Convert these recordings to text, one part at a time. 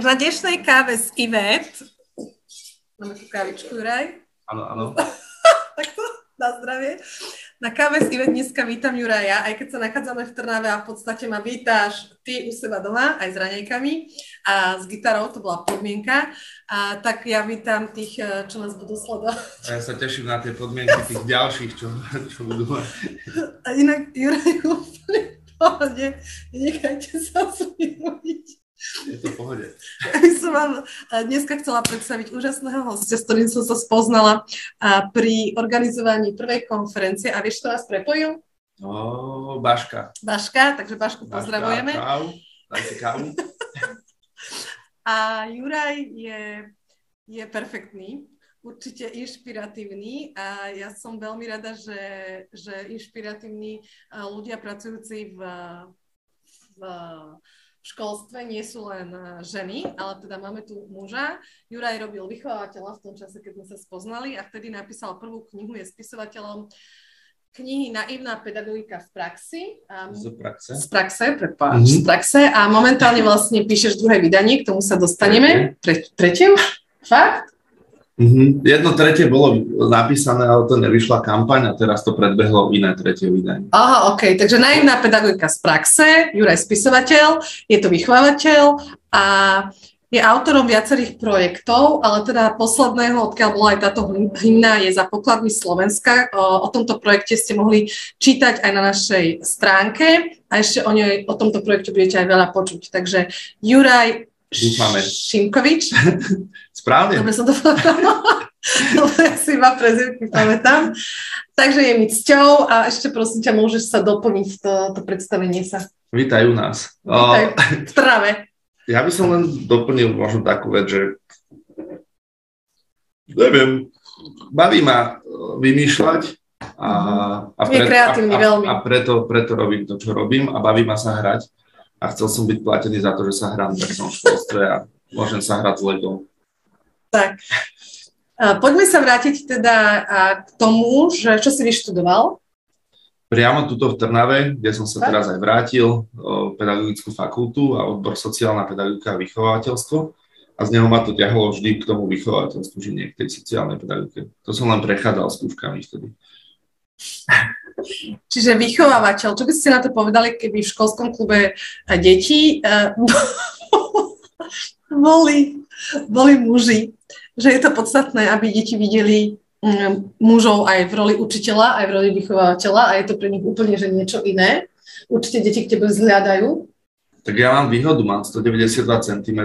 Takže na dnešnej káve s Ivet, máme tu kávičku, Juraj, Áno, áno. takto, na zdravie. Na káve s Ivet dneska vítam Juraja, aj keď sa nachádzame v Trnave a v podstate ma vítáš ty u seba doma, aj s raňajkami a s gitarou, to bola podmienka. A tak ja vítam tých, eh, čo nás budú sledovať. A ja sa teším na tie podmienky tých ďalších, čo, čo budú mať. A inak Juraj úplne pohode, nechajte sa smíruť. Je to pohode. Ja by som vám eh, dneska chcela predstaviť úžasného hostia, s ktorým som sa spoznala eh, pri organizovaní prvej konferencie. A vieš, kto vás prepojil? No, Baška. Baška, takže Bašku Baška, pozdravujeme. Kávu. Daj si kávu. A Juraj je, je perfektný, určite inšpiratívny a ja som veľmi rada, že, že inšpiratívni eh, ľudia pracujúci v, v školstve nie sú len eh, ženy, ale teda máme tu muža. Juraj robil vychovateľa v tom čase, keď sme sa spoznali a vtedy napísal prvú knihu, je spisovateľom knihy Naivná pedagogika v praxi. A Z praxe. z praxe, prepáč, Mhm. z praxe a momentálne vlastne píšeš druhé vydanie, k tomu sa dostaneme. Tre, tretie už? Fakt? Mhm. Jedno tretie bolo napísané, ale to nevyšla kampaň a teraz to predbehlo iné tretie vydanie. Aha, ok, takže naivná pedagogika z praxe, Juraj spisovateľ, je to vychovateľ a je autorom viacerých projektov, ale teda posledného, odkiaľ bola aj táto hymna, je za pokladmi Slovenska. O, o tomto projekte ste mohli čítať aj na našej stránke a ešte o, nej, o tomto projekte budete aj veľa počuť. Takže Juraj Dúfame. Šimkovič, Správne? Dobre som to povedala. Dobre, ja si iba prezivky pamätám. Takže je mi cťou a ešte prosím ťa, môžeš sa doplniť to, to predstavenie sa. Vítajú nás. Vítaj v Trave. ja by som len doplnil možno takú vec, že neviem, baví ma e, vymýšľať a, a, Je kreatívny a, veľmi. a, a preto, preto robím to, čo robím a baví ma sa hrať a chcel som byť platený za to, že sa hrám v takom školstve a môžem sa hrať s Legom. Tak. Poďme sa vrátiť teda k tomu, že čo si vyštudoval. Priamo tuto v Trnave, kde som sa Tak. teraz aj vrátil, pedagogickú fakultu a odbor sociálna pedagogika a vychovateľstvo. A z neho ma to ťahalo vždy k tomu vychovateľstvu, že nie k tej sociálnej pedagogike. To som len prechádzal skúškami vtedy. Čiže vychovávateľ. Čo by ste na to povedali, keby v školskom klube eh, detí eh, boli, boli muži? Že je to podstatné, aby deti videli mm, mužov aj v roli učiteľa, aj v roli vychovávateľa a je to pre nich úplne že niečo iné. Určite deti k tebe vzhľadajú. Tak ja mám výhodu, mám 192 cm,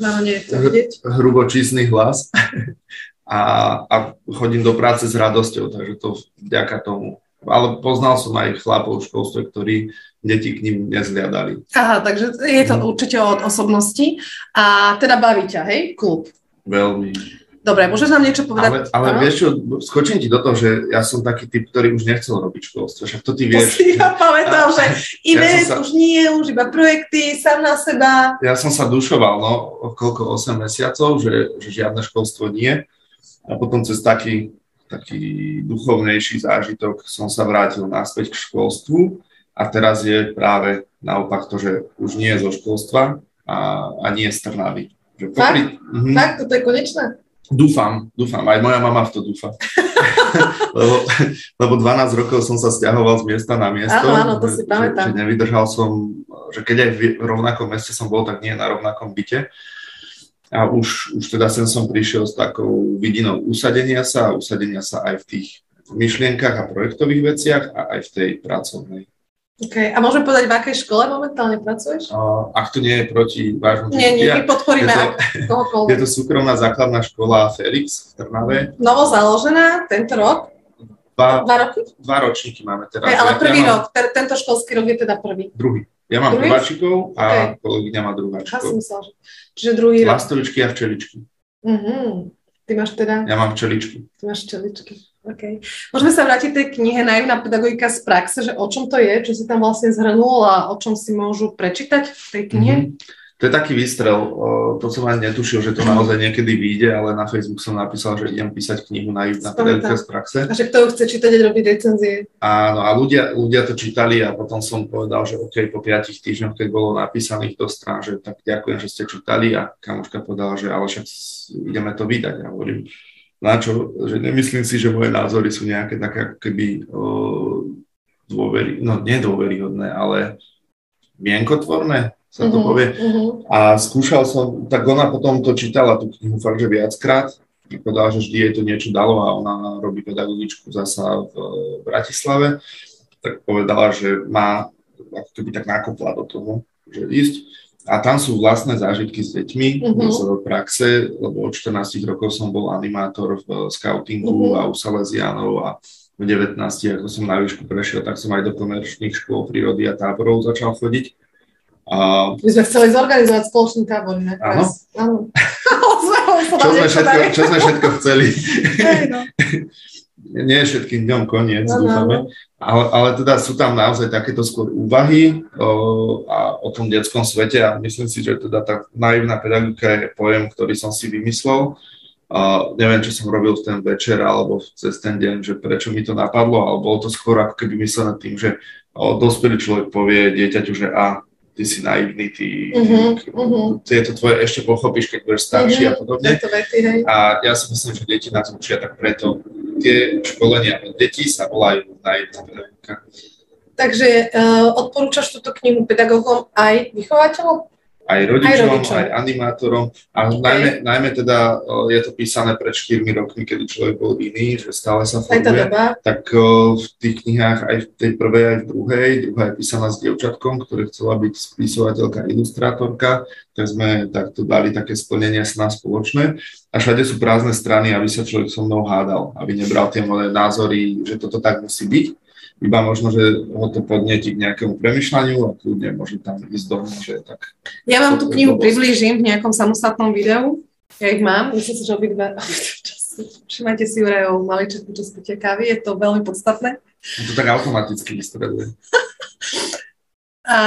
No, nie to vidieť. hrubočísny hlas a, a chodím do práce s radosťou, takže to vďaka tomu. Ale poznal som aj chlapov v školstve, ktorí deti k ním nezliadali. Aha, takže je to určite od osobnosti. A teda baví ťa, hej, klub. Veľmi. Dobre, môžeš nám niečo povedať? Ale, ale vieš čo, skočím ti do toho, že ja som taký typ, ktorý už nechcel robiť v školstve, však to ty To vieš. si ja pamätám, že event sa- už nie, už iba projekty, sám na seba. Ja som sa dušoval, no, koľko, 8 mesiacov, že, že žiadne školstvo nie. A potom cez taký, taký duchovnejší zážitok som sa vrátil naspäť k školstvu a teraz je práve naopak to, že už nie zo školstva a, a nie z Trnavy. Že popri, Mhm. Tak, toto je konečné? Dúfam, dúfam, aj moja mama v to dúfa. lebo, lebo 12 rokov som sa stiahoval z miesta na miesto. Áno, áno, to si že, pamätám. Že nevydržal som, že keď aj v rovnakom meste som bol, tak nie na rovnakom byte. A už, už teda sem som prišiel s takou vidinou usadenia sa, a usadenia sa aj v tých myšlienkach a projektových veciach a aj v tej pracovnej. Okay. A môžeme povedať, v akej škole momentálne pracuješ? A ak to nie je proti vášmu Nie, nie, my podporíme je to- kohokoľvek. je to súkromná základná škola Felix v Trnave. Novo založená tento rok, Dva, dva roky? dva ročníky máme teraz. Hej, ale Ja- prvý ja mám rok, Te- tento školský rok je teda prvý. Druhý. Ja mám Druhý? prváčikov a OK. kolegyňa má Ja som druháčikov. myslela, že... Čiže druhý rok. Lastoličky a včeličky. Mhm. Ty máš teda, Ja mám včeličky. ty máš čeličky. Okay. Môžeme sa vrátiť tej knihe Naivná pedagogika z praxe, že o čom to je, čo si tam vlastne zhrnul a o čom si môžu prečítať v tej knihe? Mhm. To je taký výstrel, o, to som ani netušil, že to naozaj niekedy vyjde, ale na Facebook som napísal, že idem písať knihu na na pedagogika z praxe. A že kto ju chce čítať a robiť recenzie. Áno, a ľudia, ľudia to čítali a potom som povedal, že OK, po piatich týždňoch, keď bolo napísaných do strán, že tak ďakujem, že ste čítali a kamoška povedala, že ale však ideme to vydať. Ja hovorím, na čo, že nemyslím si, že moje názory sú nejaké také keby o, dôvery, no nedôveryhodné, ale mienkotvorné, sa to Mhm, povie. mhm. A skúšal som, tak ona potom to čítala, tú knihu fakt, že viackrát. Povedala, že vždy jej to niečo dalo a ona robí pedagogičku zasa v Bratislave. Tak povedala, že má ako keby tak nakopla do toho, že ísť. A tam sú vlastné zážitky s deťmi Mhm. z praxe, lebo od 14 rokov som bol animátor v scoutingu Mhm. a u Salesianov a v 19, ako som na výšku prešiel, tak som aj do komerčných škôl prírody a táborov začal chodiť. My sme chceli zorganizovať spoločný tábor. inak Áno? čo sme, všetko, čo sme všetko chceli. Hej, no. Nie je všetkým dňom koniec, Áno, dúfame. Ale, ale teda sú tam naozaj takéto skôr úvahy o, a o tom detskom svete a myslím si, že teda tá naivná pedagogika je pojem, ktorý som si vymyslel. A neviem, čo som robil v ten večer alebo cez ten deň, že prečo mi to napadlo, ale bolo to skôr ako keby myslené tým, že o, dospelý človek povie dieťaťu, že a ty si naivný, ty, Mhm, mhm. ty je to tvoje ešte pochopíš, keď budeš starší a Mhm, podobne. Vety, hej. A ja si myslím, že deti nás učia tak preto. Tie školenia od detí sa volajú naivná pedagogika. Takže uh, odporúčaš túto knihu pedagógom aj vychovateľom? Aj rodičom, rodičom. aj, animátorom. A najmä, najmä teda je to písané pred 4 rokmi, kedy človek bol iný, že stále sa Aj formuje. Tak v tých knihách, aj v tej prvej, aj v druhej, druhá je písaná s dievčatkom, ktoré chcela byť spisovateľka, ilustrátorka, tak sme takto dali také splnenie sna spoločné. A všade sú prázdne strany, aby sa človek so mnou hádal, aby nebral tie moje názory, že toto tak musí byť. Iba možno, že ho to podnetí k nejakému premyšľaniu a kľudne môže tam ísť do že tak. Ja vám tú knihu priblížim v nejakom samostatnom videu. Ja ich mám, myslím si, že obidve. Všimajte si Jurajov maliček počas pitia kávy, je to veľmi podstatné. On to tak automaticky vystreduje. A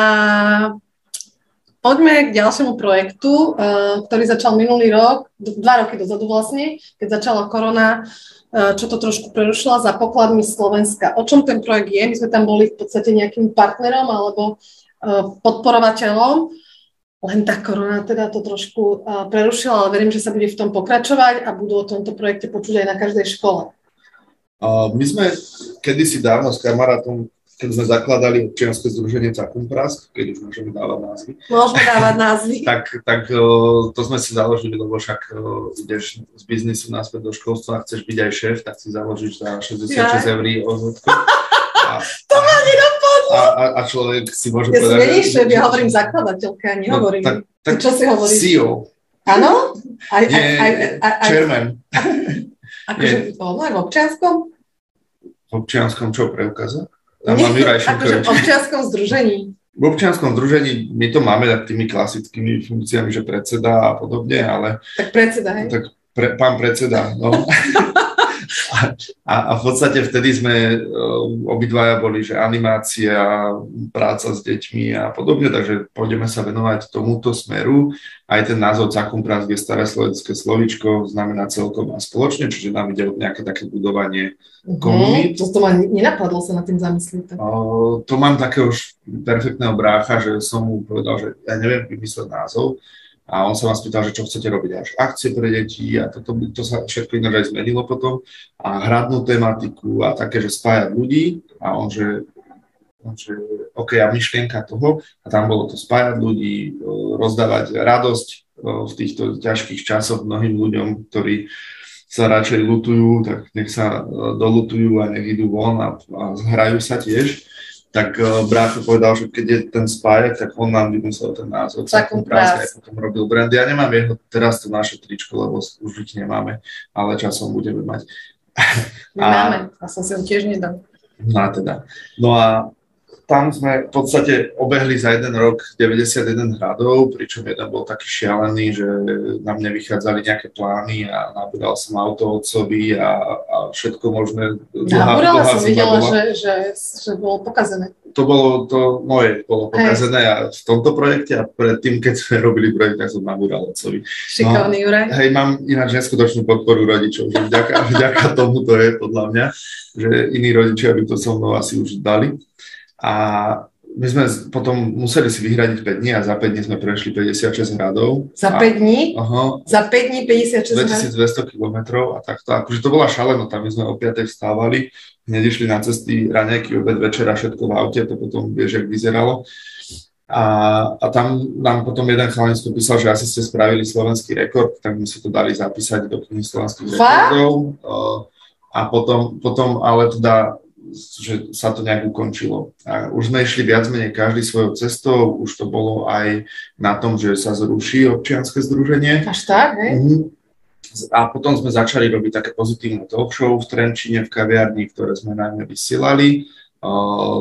poďme k ďalšiemu projektu, eh, ktorý začal minulý rok, dva roky dozadu vlastne, keď začala korona, eh, čo to trošku prerušila za pokladmi Slovenska. O čom ten projekt je? My sme tam boli v podstate nejakým partnerom alebo eh, podporovateľom. Len tá korona teda to trošku prerušila, ale verím, že sa bude v tom pokračovať a budú o tomto projekte počuť aj na každej škole. My sme kedysi dávno s kamarátom, keď sme zakladali občianske združenie Cakumprask, keď už môžeme dávať názvy, Môžeme dávať názvy. tak, tak to sme si založili, lebo však ideš z biznisu naspäť do školstva a chceš byť aj šéf, tak si založíš za 66 Ja. eur OZK. A, to ma a, a a človek si môže Ja povedať... není šéf, ja hovorím zakladateľka, ja nehovorím. No, tak, tak Čo si hovoríš? CEO, Áno? Aj, aj, nie, aj, aj, aj, aj, chairman. akože, no, v občianskom? V občianskom čo preukaza? Tam mám Juraj akože v Šimkovič. občianskom združení. V občianskom združení my to máme tak tými klasickými funkciami, že predseda a podobne, ale Tak predseda, hej? tak pre, pán predseda, no. A, a v podstate vtedy sme uh, obidvaja boli, že animácia, práca s deťmi a podobne, takže pôjdeme sa venovať tomuto smeru. Aj ten názov Cakumpras, je staré slovenské slovičko, znamená celkom a spoločne, čiže nám ide o nejaké také budovanie komunít. Mhm, to, to ma nenapadlo sa nad tým zamyslieť. Uh, to mám takého už perfektného brácha, že som mu povedal, že ja neviem vymysleť názov a on sa ma spýtal, že čo chcete robiť, až akcie pre deti a toto, to sa všetko iné aj zmenilo potom. A hradnú tematiku a také, že spájať ľudí a on, že, on, že OK, a myšlienka toho a tam bolo to spájať ľudí, uh, rozdávať radosť uh, v týchto ťažkých časoch mnohým ľuďom, ktorí sa radšej lutujú, tak nech sa uh, dolutujú a nech idú von a, a hrajú sa tiež tak uh, brácho povedal, že keď je ten spájak, tak on nám vymyslel ten názov. Takom prás. potom robil brand. Ja nemám jeho teraz to naše tričko, lebo už ich nemáme, ale časom budeme mať. My máme, ja som si ho tiež nedal. No a teda. No a tam sme v podstate obehli za jeden rok 91 hradov, pričom jeden bol taký šialený, že nám nevychádzali nejaké plány a nabudal som auto otcovi a, a všetko možné. Nabúrala som videla, bola. že, že, že bolo pokazené. to bolo to moje, bolo pokazené a v tomto projekte a predtým, keď sme robili projekt, tak som nabúral otcovi. Šikovný Juraj. Hej, mám ináč neskutočnú podporu rodičov, že vďaka, vďaka tomu to je podľa mňa, že iní rodičia by to so mnou asi už dali. A my sme potom museli si vyhradiť 5 dní a za 5 dní sme prešli 56 hradov. Za A- 5 dní? Aha, Za 5 dní 56 hrad? 2200 kilometrov a takto. Akože to bola šalenota, my sme o 5 vstávali, hneď išli na cesty raňajky, obed, večera, všetko v aute, to potom vieš, jak vyzeralo. A, a tam nám potom jeden chalansko písal, že asi ste spravili slovenský rekord, tak my si to dali zapísať do knihy slovenských rekordov. A potom, potom ale teda že sa to nejak ukončilo. A už sme išli viac menej každý svojou cestou, už to bolo aj na tom, že sa zruší občianske združenie. Až tak, hej? Mhm. A potom sme začali robiť také pozitívne talk show v Trenčine, v kaviarni, ktoré sme najmä vysielali.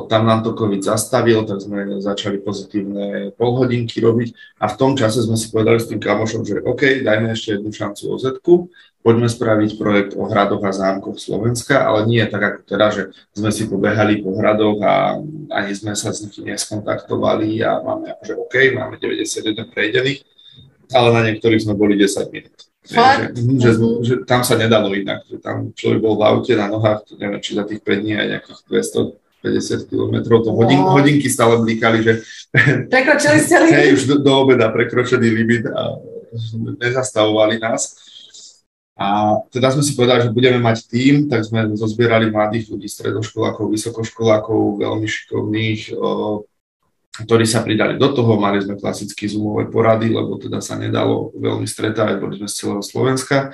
Tam nám to COVID zastavil, tak sme začali pozitívne polhodinky robiť a v tom čase sme si povedali s tým kamošom, že OK, dajme ešte jednu šancu oz poďme spraviť projekt o hradoch a zámkoch Slovenska, ale nie tak ako teda, že sme si pobehali po hradoch a ani sme sa s nikým neskontaktovali a máme akože OK, máme 91 prejdených, ale na niektorých sme boli 10 minút. Fakt? Že, že, Mhm. že tam sa nedalo inak, že tam človek bol v aute na nohách, neviem, či za tých 5 dní aj nejakých 250 kilometrov, to hodin, Wow. hodinky stále blikali, že Prekročili ste hej, limit? už do, do obeda prekročený limit a nezastavovali nás. A teda sme si povedali, že budeme mať tým, tak sme zozbierali mladých ľudí, stredoškolákov, vysokoškolákov, veľmi šikovných, o, ktorí sa pridali do toho. Mali sme klasické zoomové porady, lebo teda sa nedalo veľmi stretávať, boli sme z celého Slovenska.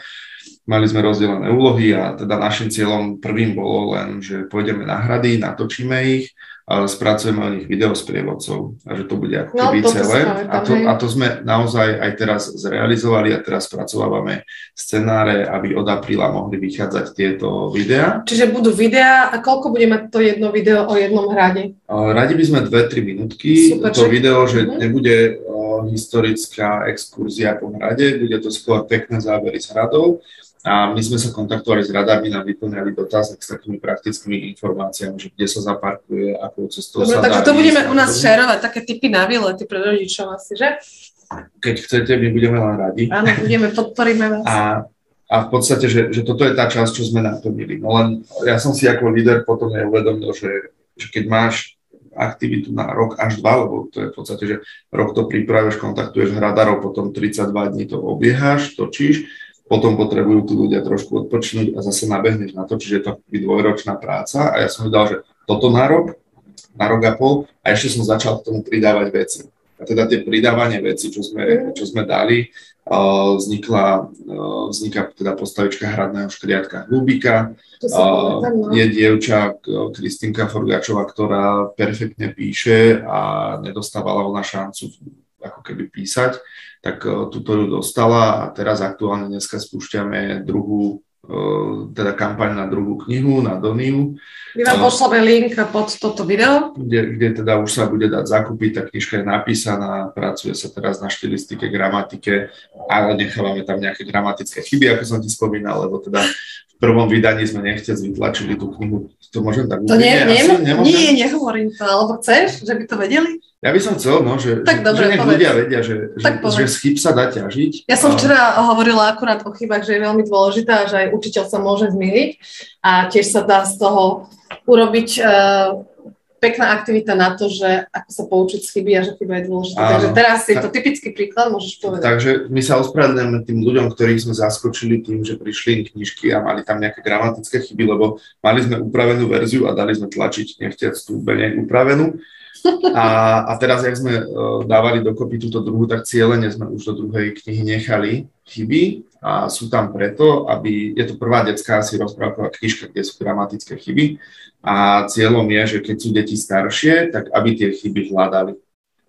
Mali sme rozdelené úlohy a teda našim cieľom prvým bolo len, že pôjdeme na hrady, natočíme ich, ale spracujeme o nich video s prievodcov a že to bude ako No, keby celé. pamätám, A to, a to sme naozaj aj teraz zrealizovali a teraz spracovávame scenáre, aby od apríla mohli vychádzať tieto videá. Čiže budú videá a koľko bude mať to jedno video o jednom hrade? Radi by sme 2-3 minútky Super, to video, že Mhm. nebude o, historická exkurzia po hrade, bude to skôr pekné zábery z hradov. A my sme sa kontaktovali s radami, nám vyplňali dotazník s takými praktickými informáciami, že kde sa zaparkuje, akou cestou Dobre, sa takže dá to budeme u nás šerovať, také typy na výlety pre rodičov asi, že? Keď chcete, my budeme len radi. Áno, budeme, podporíme vás. A, a v podstate, že, že toto je tá časť, čo sme naplnili. No len ja som si ako líder potom neuvedomil, že, že keď máš aktivitu na rok až dva, lebo to je v podstate, že rok to pripravuješ, kontaktuješ hradarov, potom 32 dní to obiehaš, točíš, potom potrebujú tí ľudia trošku odpočnúť a zase nabehneš na to, čiže je to akoby dvojročná práca a ja som videl, že toto na rok, na rok a pol a ešte som začal k tomu pridávať veci. a teda tie pridávanie veci, čo sme, čo sme dali, vznikla, vzniká teda postavička hradného škriatka Hlubika. No. Je dievča Kristinka Forgačová, ktorá perfektne píše a nedostávala ona šancu ako keby písať, tak túto ju dostala a teraz aktuálne dneska spúšťame druhú teda kampaň na druhú knihu, na Doniu. My vám pošleme link pod toto video. Kde, kde teda už sa bude dať zakúpiť, tá knižka je napísaná, pracuje sa teraz na štilistike, gramatike, ale nechávame tam nejaké gramatické chyby, ako som ti spomínal, lebo teda v prvom vydaní sme nechcec vytlačili tú knihu. To môžem tak To nie, nie, nie, nehovorím to, alebo chceš, že by to vedeli? Ja by som chcel, no, že, tak že, dobre, že nech povedz. ľudia vedia, že, tak že, že z chyb sa dá ťažiť. Ja som včera hovorila akurát o chybách, že je veľmi dôležitá, že aj učiteľ sa môže zmýliť a tiež sa dá z toho urobiť uh, pekná aktivita na to, že ako sa poučiť z chyby a že chyba je dôležitá. Áno, Takže teraz je to typický príklad, môžeš povedať. Takže my sa ospravedlňujeme tým ľuďom, ktorých sme zaskočili tým, že prišli im knižky a mali tam nejaké gramatické chyby, lebo mali sme upravenú verziu a dali sme tlačiť nechtiac tú menej upravenú. A, a teraz, jak sme uh, dávali dokopy túto druhú, tak cieľene sme už do druhej knihy nechali chyby a sú tam preto, aby, je to prvá detská asi rozprávková knižka, kde sú gramatické chyby. A cieľom je, že keď sú deti staršie, tak aby tie chyby hľadali.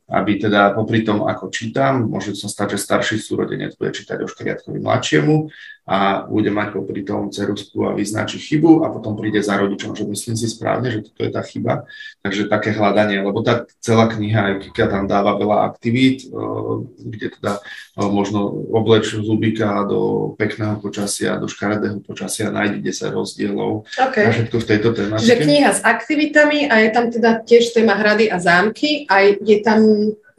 Aby teda popri tom, ako čítam, môže sa stať, že starší súrodenec bude čítať o škriatkovi mladšiemu a bude mať popri tom cerusku a vyznačí chybu a potom príde za rodičom, že myslím si správne, že toto je tá chyba. Takže také hľadanie, lebo tá celá kniha, aj Kika tam dáva veľa aktivít, eh, kde teda eh, možno obleč zubika do pekného počasia, do škaredého počasia, nájde 10 rozdielov okay. a všetko v tejto téme. Čiže kniha s aktivitami a je tam teda tiež téma hrady a zámky a je tam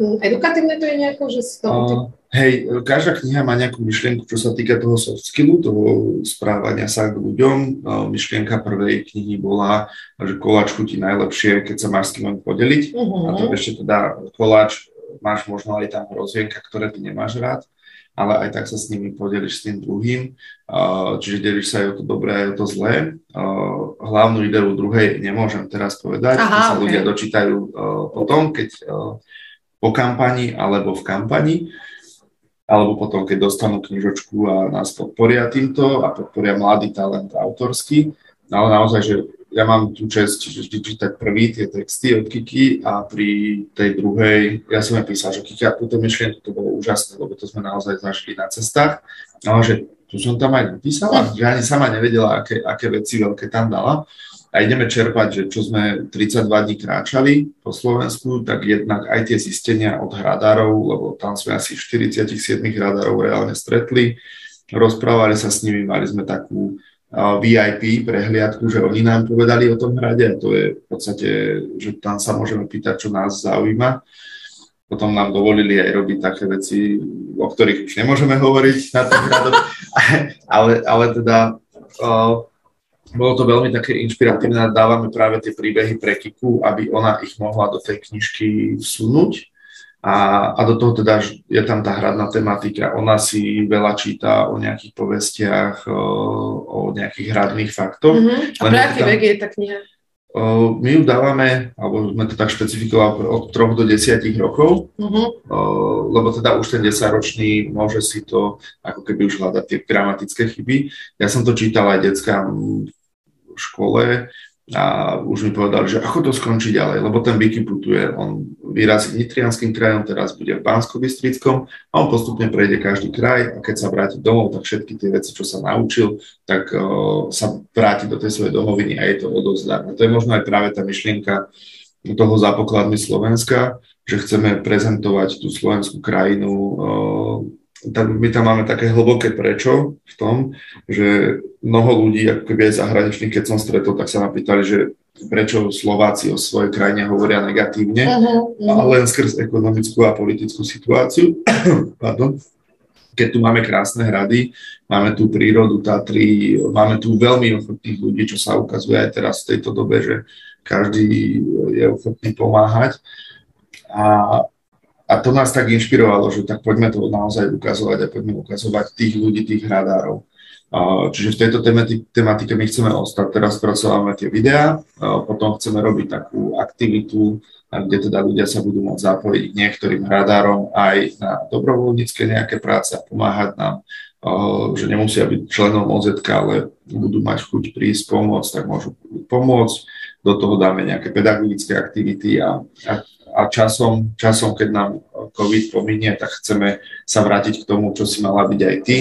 Hm, edukatívne to je nejako, že z toho... Uh, hej, každá kniha má nejakú myšlienku, čo sa týka toho soft skillu, toho správania sa k ľuďom. Uh, myšlienka prvej knihy bola, že koláč chutí najlepšie, keď sa máš s kým podeliť. Uh-huh. A to ešte teda koláč máš možno aj tam rozvienka, ktoré ty nemáš rád, ale aj tak sa s nimi podeliš s tým druhým. Uh, čiže delíš sa aj o to dobré, aj o to zlé. Hlavnú ideu druhej nemôžem teraz povedať, Aha, to sa okay. ľudia dočítajú potom, keď po kampani alebo v kampani, alebo potom, keď dostanú knižočku a nás podporia týmto a podporia mladý talent autorský. Ale naozaj, že ja mám tú čest vždy čítať prvý tie texty od Kiki a pri tej druhej, ja som aj písal, že Kiki túto myšlienku to bolo úžasné, lebo to sme naozaj zašli na cestách, ale že tu som tam aj napísala, že ani sama nevedela, aké, aké veci veľké tam dala a ideme čerpať, že čo sme 32 dní kráčali po Slovensku, tak jednak aj tie zistenia od hradárov, lebo tam sme asi 47 hradárov reálne stretli, rozprávali sa s nimi, mali sme takú VIP prehliadku, že oni nám povedali o tom hrade. A to je v podstate, že tam sa môžeme pýtať, čo nás zaujíma. Potom nám dovolili aj robiť také veci, o ktorých už nemôžeme hovoriť na tých hradoch, ale, ale teda bolo to veľmi také inšpiratívne, dávame práve tie príbehy pre Kiku, aby ona ich mohla do tej knižky vsunúť. A, a do toho teda je tam tá hradná tematika. Ona si veľa číta o nejakých povestiach, o, o nejakých hradných faktoch. Mm-hmm. A pre aký vek je tá kniha? My ju dávame, alebo sme to tak špecifikovali od 3 do 10 rokov, uh-huh. lebo teda už ten 10-ročný môže si to ako keby už hľadať tie gramatické chyby. Ja som to čítal aj deckám škole a už mi povedali, že ako to skončí ďalej, lebo ten Vicky putuje, on vyrazí Nitrianským krajom, teraz bude v bansko bystrickom a on postupne prejde každý kraj a keď sa vráti domov, tak všetky tie veci, čo sa naučil, tak uh, sa vráti do tej svojej domoviny a je to odovzdá. A to je možno aj práve tá myšlienka toho zápokladmi Slovenska, že chceme prezentovať tú slovenskú krajinu uh, tam, my tam máme také hlboké prečo v tom, že mnoho ľudí, ako keby aj zahraničných, keď som stretol, tak sa ma pýtali, že prečo Slováci o svojej krajine hovoria negatívne, uh-huh, uh-huh. len skrz ekonomickú a politickú situáciu. Pardon. Keď tu máme krásne hrady, máme tu prírodu Tatry, máme tu veľmi ochotných ľudí, čo sa ukazuje aj teraz v tejto dobe, že každý je ochotný pomáhať. A a to nás tak inšpirovalo, že tak poďme to naozaj ukazovať a poďme ukazovať tých ľudí, tých hradárov. Čiže v tejto tematike my chceme ostať. Teraz spracovávame tie videá, potom chceme robiť takú aktivitu, kde teda ľudia sa budú môcť zapojiť k niektorým hradárom aj na dobrovoľnícke nejaké práce a pomáhať nám, že nemusia byť členom OZK, ale budú mať chuť prísť, pomôcť, tak môžu pomôcť. Do toho dáme nejaké pedagogické aktivity a, a, a časom, časom, keď nám COVID pominie, tak chceme sa vrátiť k tomu, čo si mala byť aj ty,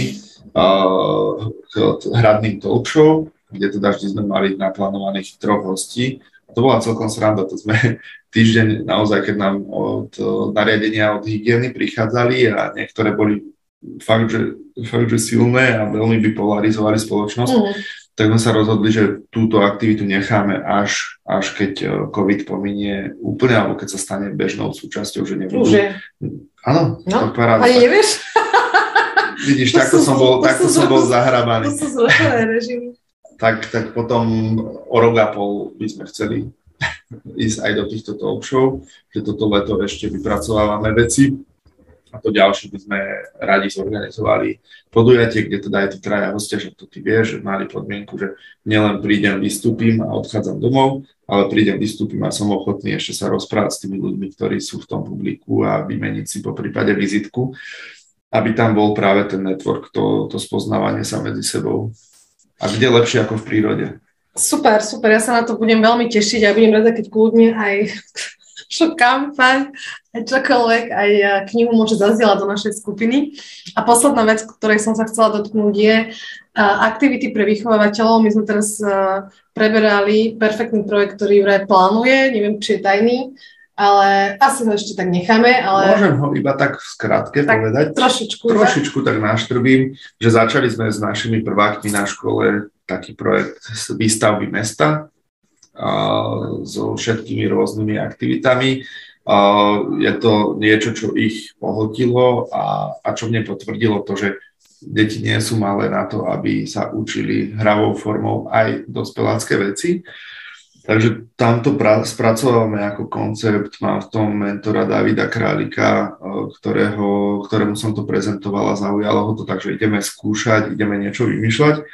k hradným talk show, kde teda vždy sme mali naplánovaných troch hostí. To bola celkom sranda, to sme týždeň naozaj, keď nám od nariadenia od hygieny prichádzali a niektoré boli fakt, že, fakt, že silné a veľmi by polarizovali spoločnosť, mm. tak sme sa rozhodli, že túto aktivitu necháme až, až keď e, COVID pominie úplne, alebo keď sa stane bežnou súčasťou, že nebudú... Už je. Áno, no, to paráda. Ani nevieš? Vidíš, to takto sú, som bol, takto som bol zahrabaný. To sú režimy. tak, tak potom o rok a pol by sme chceli ísť aj do týchto talk show, že toto leto ešte vypracovávame veci. A to ďalšie by sme radi zorganizovali podujatie, kde teda aj tí traja hostia, že to ty vieš, že mali podmienku, že nielen prídem, vystúpim a odchádzam domov, ale prídem, vystúpim a som ochotný ešte sa rozprávať s tými ľuďmi, ktorí sú v tom publiku a vymeniť si po prípade vizitku aby tam bol práve ten network, to, to spoznávanie sa medzi sebou. A kde lepšie ako v prírode. Super, super, ja sa na to budem veľmi tešiť a budem rada, keď kľudne aj aj čokoľvek, aj knihu môže zazdieľať do našej skupiny. A posledná vec, ktorej som sa chcela dotknúť, je aktivity pre vychovávateľov. My sme teraz preberali perfektný projekt, ktorý Juraj plánuje, neviem, či je tajný, ale asi ho ešte tak necháme. Ale... Môžem ho iba tak v skratke tak povedať. Trošičku. Trošičku tak naštrbím, že začali sme s našimi prvákmi na škole taký projekt výstavby mesta a, so všetkými rôznymi aktivitami. Je to niečo, čo ich pohltilo a, a čo mne potvrdilo to, že deti nie sú malé na to, aby sa učili hravou formou aj dospelácké veci. Takže tamto pra- spracovávame ako koncept. Mám v tom mentora Davida Králika, e, ktorého, ktorému som to prezentoval a zaujalo ho to, takže ideme skúšať, ideme niečo vymýšľať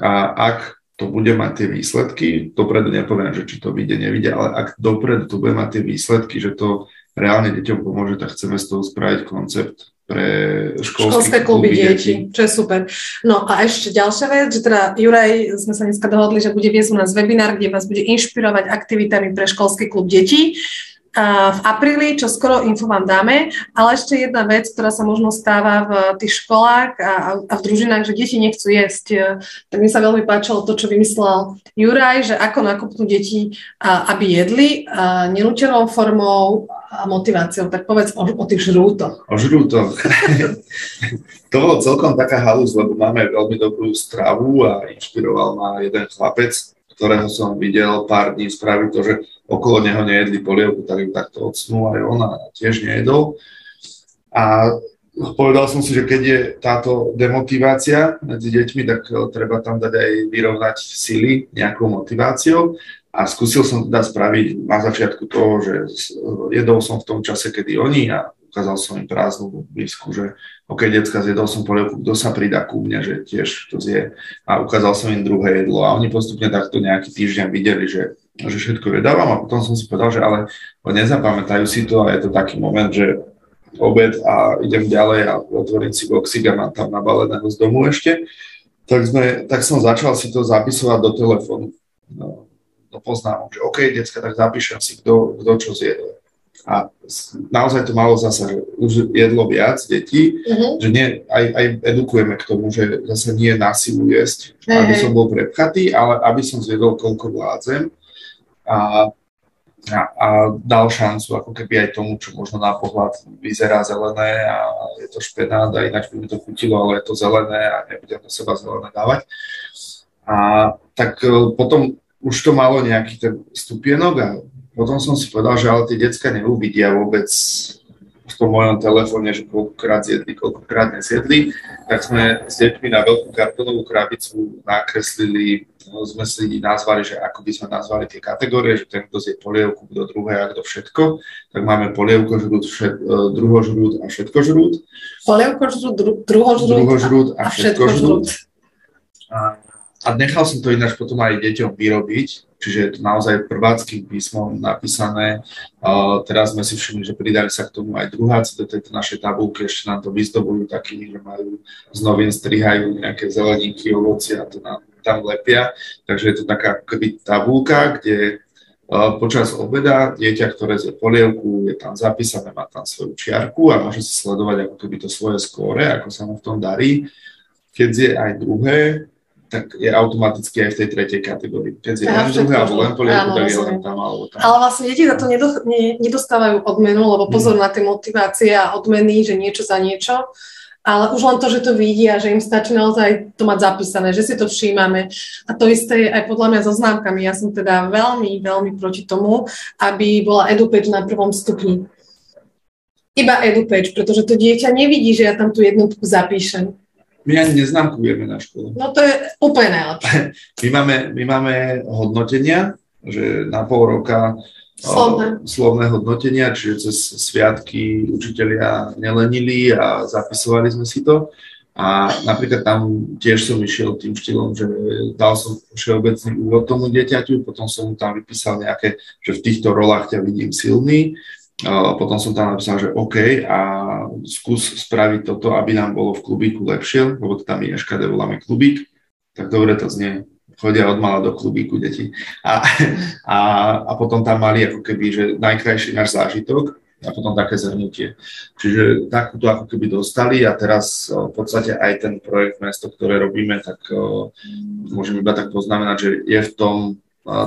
a ak to bude mať tie výsledky, dopredu nepoviem, že či to vyjde, nevyjde, ale ak dopredu to bude mať tie výsledky, že to reálne deťom pomôže, tak chceme z toho spraviť koncept pre školské, školské kluby, kluby detí, čo je super. No a ešte ďalšia vec, že teda Juraj, sme sa dneska dohodli, že bude viesť u nás webinár, kde vás bude inšpirovať aktivitami pre školský klub detí v apríli, čo skoro info vám dáme, ale ešte jedna vec, ktorá sa možno stáva v tých školách a, a v družinách, že deti nechcú jesť. Tak mi sa veľmi páčilo to, čo vymyslel Juraj, že ako nakopnú deti, aby jedli nenútenou formou a motiváciou. Tak povedz o, o tých žrútoch. O žrútoch. to bolo celkom taká halus, lebo máme veľmi dobrú stravu a inšpiroval ma jeden chlapec, ktorého som videl pár dní spraviť to, že okolo neho nejedli polievku, tak ju takto odsnul aj on a tiež nejedol. A povedal som si, že keď je táto demotivácia medzi deťmi, tak eh, treba tam dať aj vyrovnať sily nejakou motiváciou. A skúsil som teda spraviť na začiatku toho, že jedol som v tom čase, kedy oni a ukázal som im prázdnu misku, že OK, decka, zjedol som polievku, kto sa pridá ku mne, že tiež to zje. A ukázal som im druhé jedlo a oni postupne takto nejaký týždeň videli, že že všetko vedávam a potom som si povedal, že ale nezapamätajú si to a je to taký moment, že obed a idem ďalej a otvorím si boxík a mám tam nabaleného z domu ešte, tak, sme, tak som začal si to zapisovať do telefónu, no, do poznámok, že OK, decka, tak zapíšem si, kto, kto čo zjedol. A naozaj to malo zase, už jedlo viac detí, uh-huh. že nie, aj, aj edukujeme k tomu, že zase nie násilu jesť, hey, aby som bol prepchatý, ale aby som zjedol, koľko vládzem a, a, a dal šancu ako keby aj tomu, čo možno na pohľad vyzerá zelené a je to špenát a ináč by mi to chutilo, ale je to zelené a nebudem do seba zelené dávať. A tak e, potom už to malo nejaký ten stupienok a potom som si povedal, že ale tie decka neuvidia vôbec v tom mojom telefóne, že koľkokrát zjedli, koľkokrát nesjedli, tak sme s deťmi na veľkú kartonovú krabicu nakreslili No, sme si nazvali, že ako by sme nazvali tie kategórie, že ten, kto zje polievku, kto druhé a kto všetko, tak máme polievkožrút, všet, e, druhožrút a všetkožrút. Polievkožrút, dru, druhožrút, druhožrút a, a všetkožrút. A, a nechal som to ináč potom aj deťom vyrobiť, čiže je to naozaj prváckým písmom napísané. Uh, teraz sme si všimli, že pridali sa k tomu aj druháci do tejto našej tabulky, ešte nám to vyzdobujú takými, že majú z novín, strihajú nejaké zeleninky, ovoci a to nám tam lepia. Takže je to taká keby tabulka, kde počas obeda dieťa, ktoré zje polievku, je tam zapísané, má tam svoju čiarku a môže si sledovať ako keby to svoje skóre, ako sa mu v tom darí. Keď zje aj druhé, tak je automaticky aj v tej tretej kategórii. Keď zje len druhé alebo len polievku, tak je len tam alebo tam. Ale vlastne deti za to nedostávajú odmenu, lebo pozor hmm. na tie motivácie a odmeny, že niečo za niečo ale už len to, že to vidia, že im stačí naozaj to mať zapísané, že si to všímame. A to isté je aj podľa mňa so známkami. Ja som teda veľmi, veľmi proti tomu, aby bola EduPage na prvom stupni. Iba EduPage, pretože to dieťa nevidí, že ja tam tú jednotku zapíšem. My ani neznámkujeme na škole. No to je úplne najlepšie. My máme, my máme hodnotenia, že na pol roka Slovné. slovné hodnotenia, čiže cez sviatky učitelia nelenili a zapisovali sme si to. A napríklad tam tiež som išiel tým štýlom, že dal som všeobecný úvod tomu dieťaťu, potom som mu tam vypísal nejaké, že v týchto rolách ťa vidím silný, potom som tam napísal, že OK a skús spraviť toto, aby nám bolo v klubíku lepšie, lebo to tam je eškade voláme klubík, tak dobre to znie chodia od mala do klubíku deti. A, a, a potom tam mali ako keby, že najkrajší náš zážitok a potom také zhrnutie. Čiže takúto ako keby dostali a teraz v podstate aj ten projekt mesto, ktoré robíme, tak môžem iba tak poznamenať, že je v tom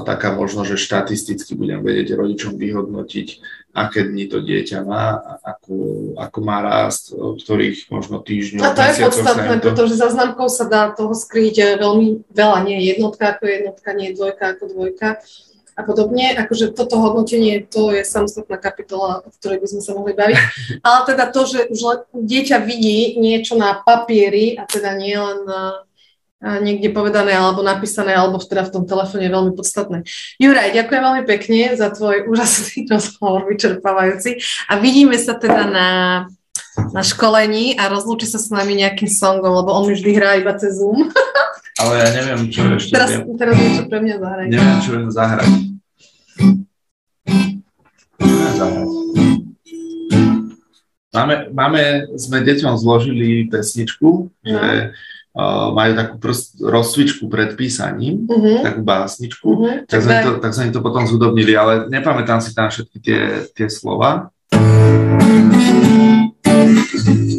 taká možnosť, že štatisticky budem vedieť rodičom vyhodnotiť, aké dni to dieťa má, ako, ako má rást, ktorých možno týždňov. A to je podstatné, to... pretože za známkou sa dá toho skryť veľmi veľa. Nie jednotka ako jednotka, nie dvojka ako dvojka a podobne. Akože toto hodnotenie, to je samostatná kapitola, o ktorej by sme sa mohli baviť. Ale teda to, že už dieťa vidí niečo na papieri a teda nie len na niekde povedané alebo napísané, alebo teda v tom telefóne je veľmi podstatné. Juraj, ďakujem veľmi pekne za tvoj úžasný rozhovor, vyčerpávajúci. A vidíme sa teda na, na školení a rozlúči sa s nami nejakým songom, lebo on vždy hrá iba cez Zoom. Ale ja neviem, čo ešte teraz, viem. Teraz niečo pre mňa zahrať. Neviem, čo viem zahrať. Máme, máme, sme deťom zložili pesničku, no. že majú takú prost, rozcvičku pred písaním, uh-huh. takú básničku, uh-huh. tak, sme to, tak sme to potom zhudobnili, ale nepamätám si tam všetky tie, tie slova. Písať,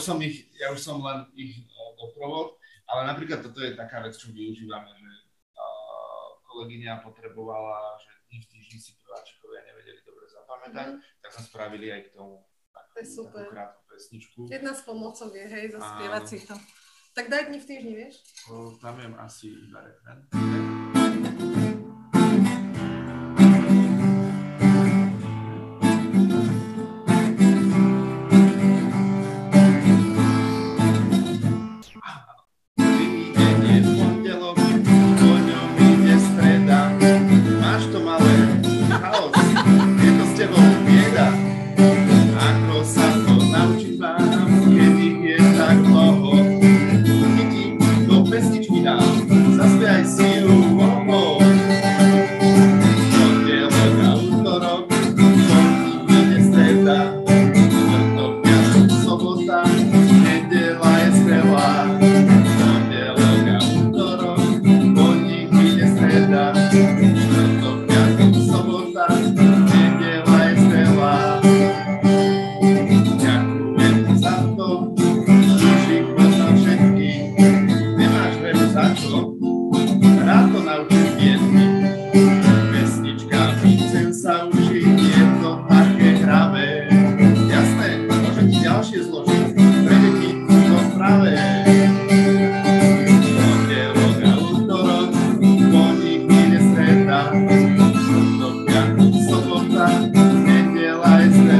už som ich, ja už som len ich doprovod, ale napríklad toto je taká vec, čo využívame, že uh, kolegyňa potrebovala, že dní v týždni si nevedeli zapamätať, mm-hmm. tak sme spravili aj k tomu takú, to je super. takú krátku pesničku. Jedna z pomocou je, hej, zaspievať si to. Tak daj dni v týždni, vieš? O, tam viem asi iba refren. realize that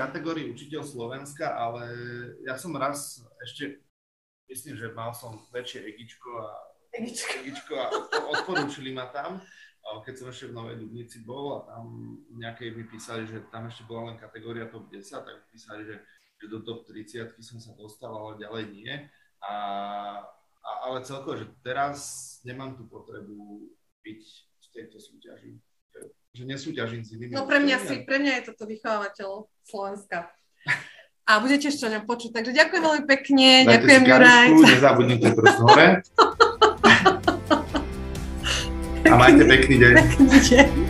kategórii učiteľ Slovenska, ale ja som raz ešte, myslím, že mal som väčšie egičko a, Egičko. egičko a odporúčili ma tam, keď som ešte v Novej Dubnici bol a tam nejaké mi písali, že tam ešte bola len kategória top 10, tak mi písali, že, že do top 30 som sa dostal, ale ďalej nie. A, a, ale celkovo, že teraz nemám tú potrebu byť v tejto súťaži. Že nesúťažím s inými. No pre mňa, si, pre mňa je toto vychovávateľ Slovenska. A budete ešte o ňom počuť. Takže ďakujem veľmi pekne. Dajte ďakujem, Juraj. nezabudnite prst hore. A majte pekný deň. Pekný deň.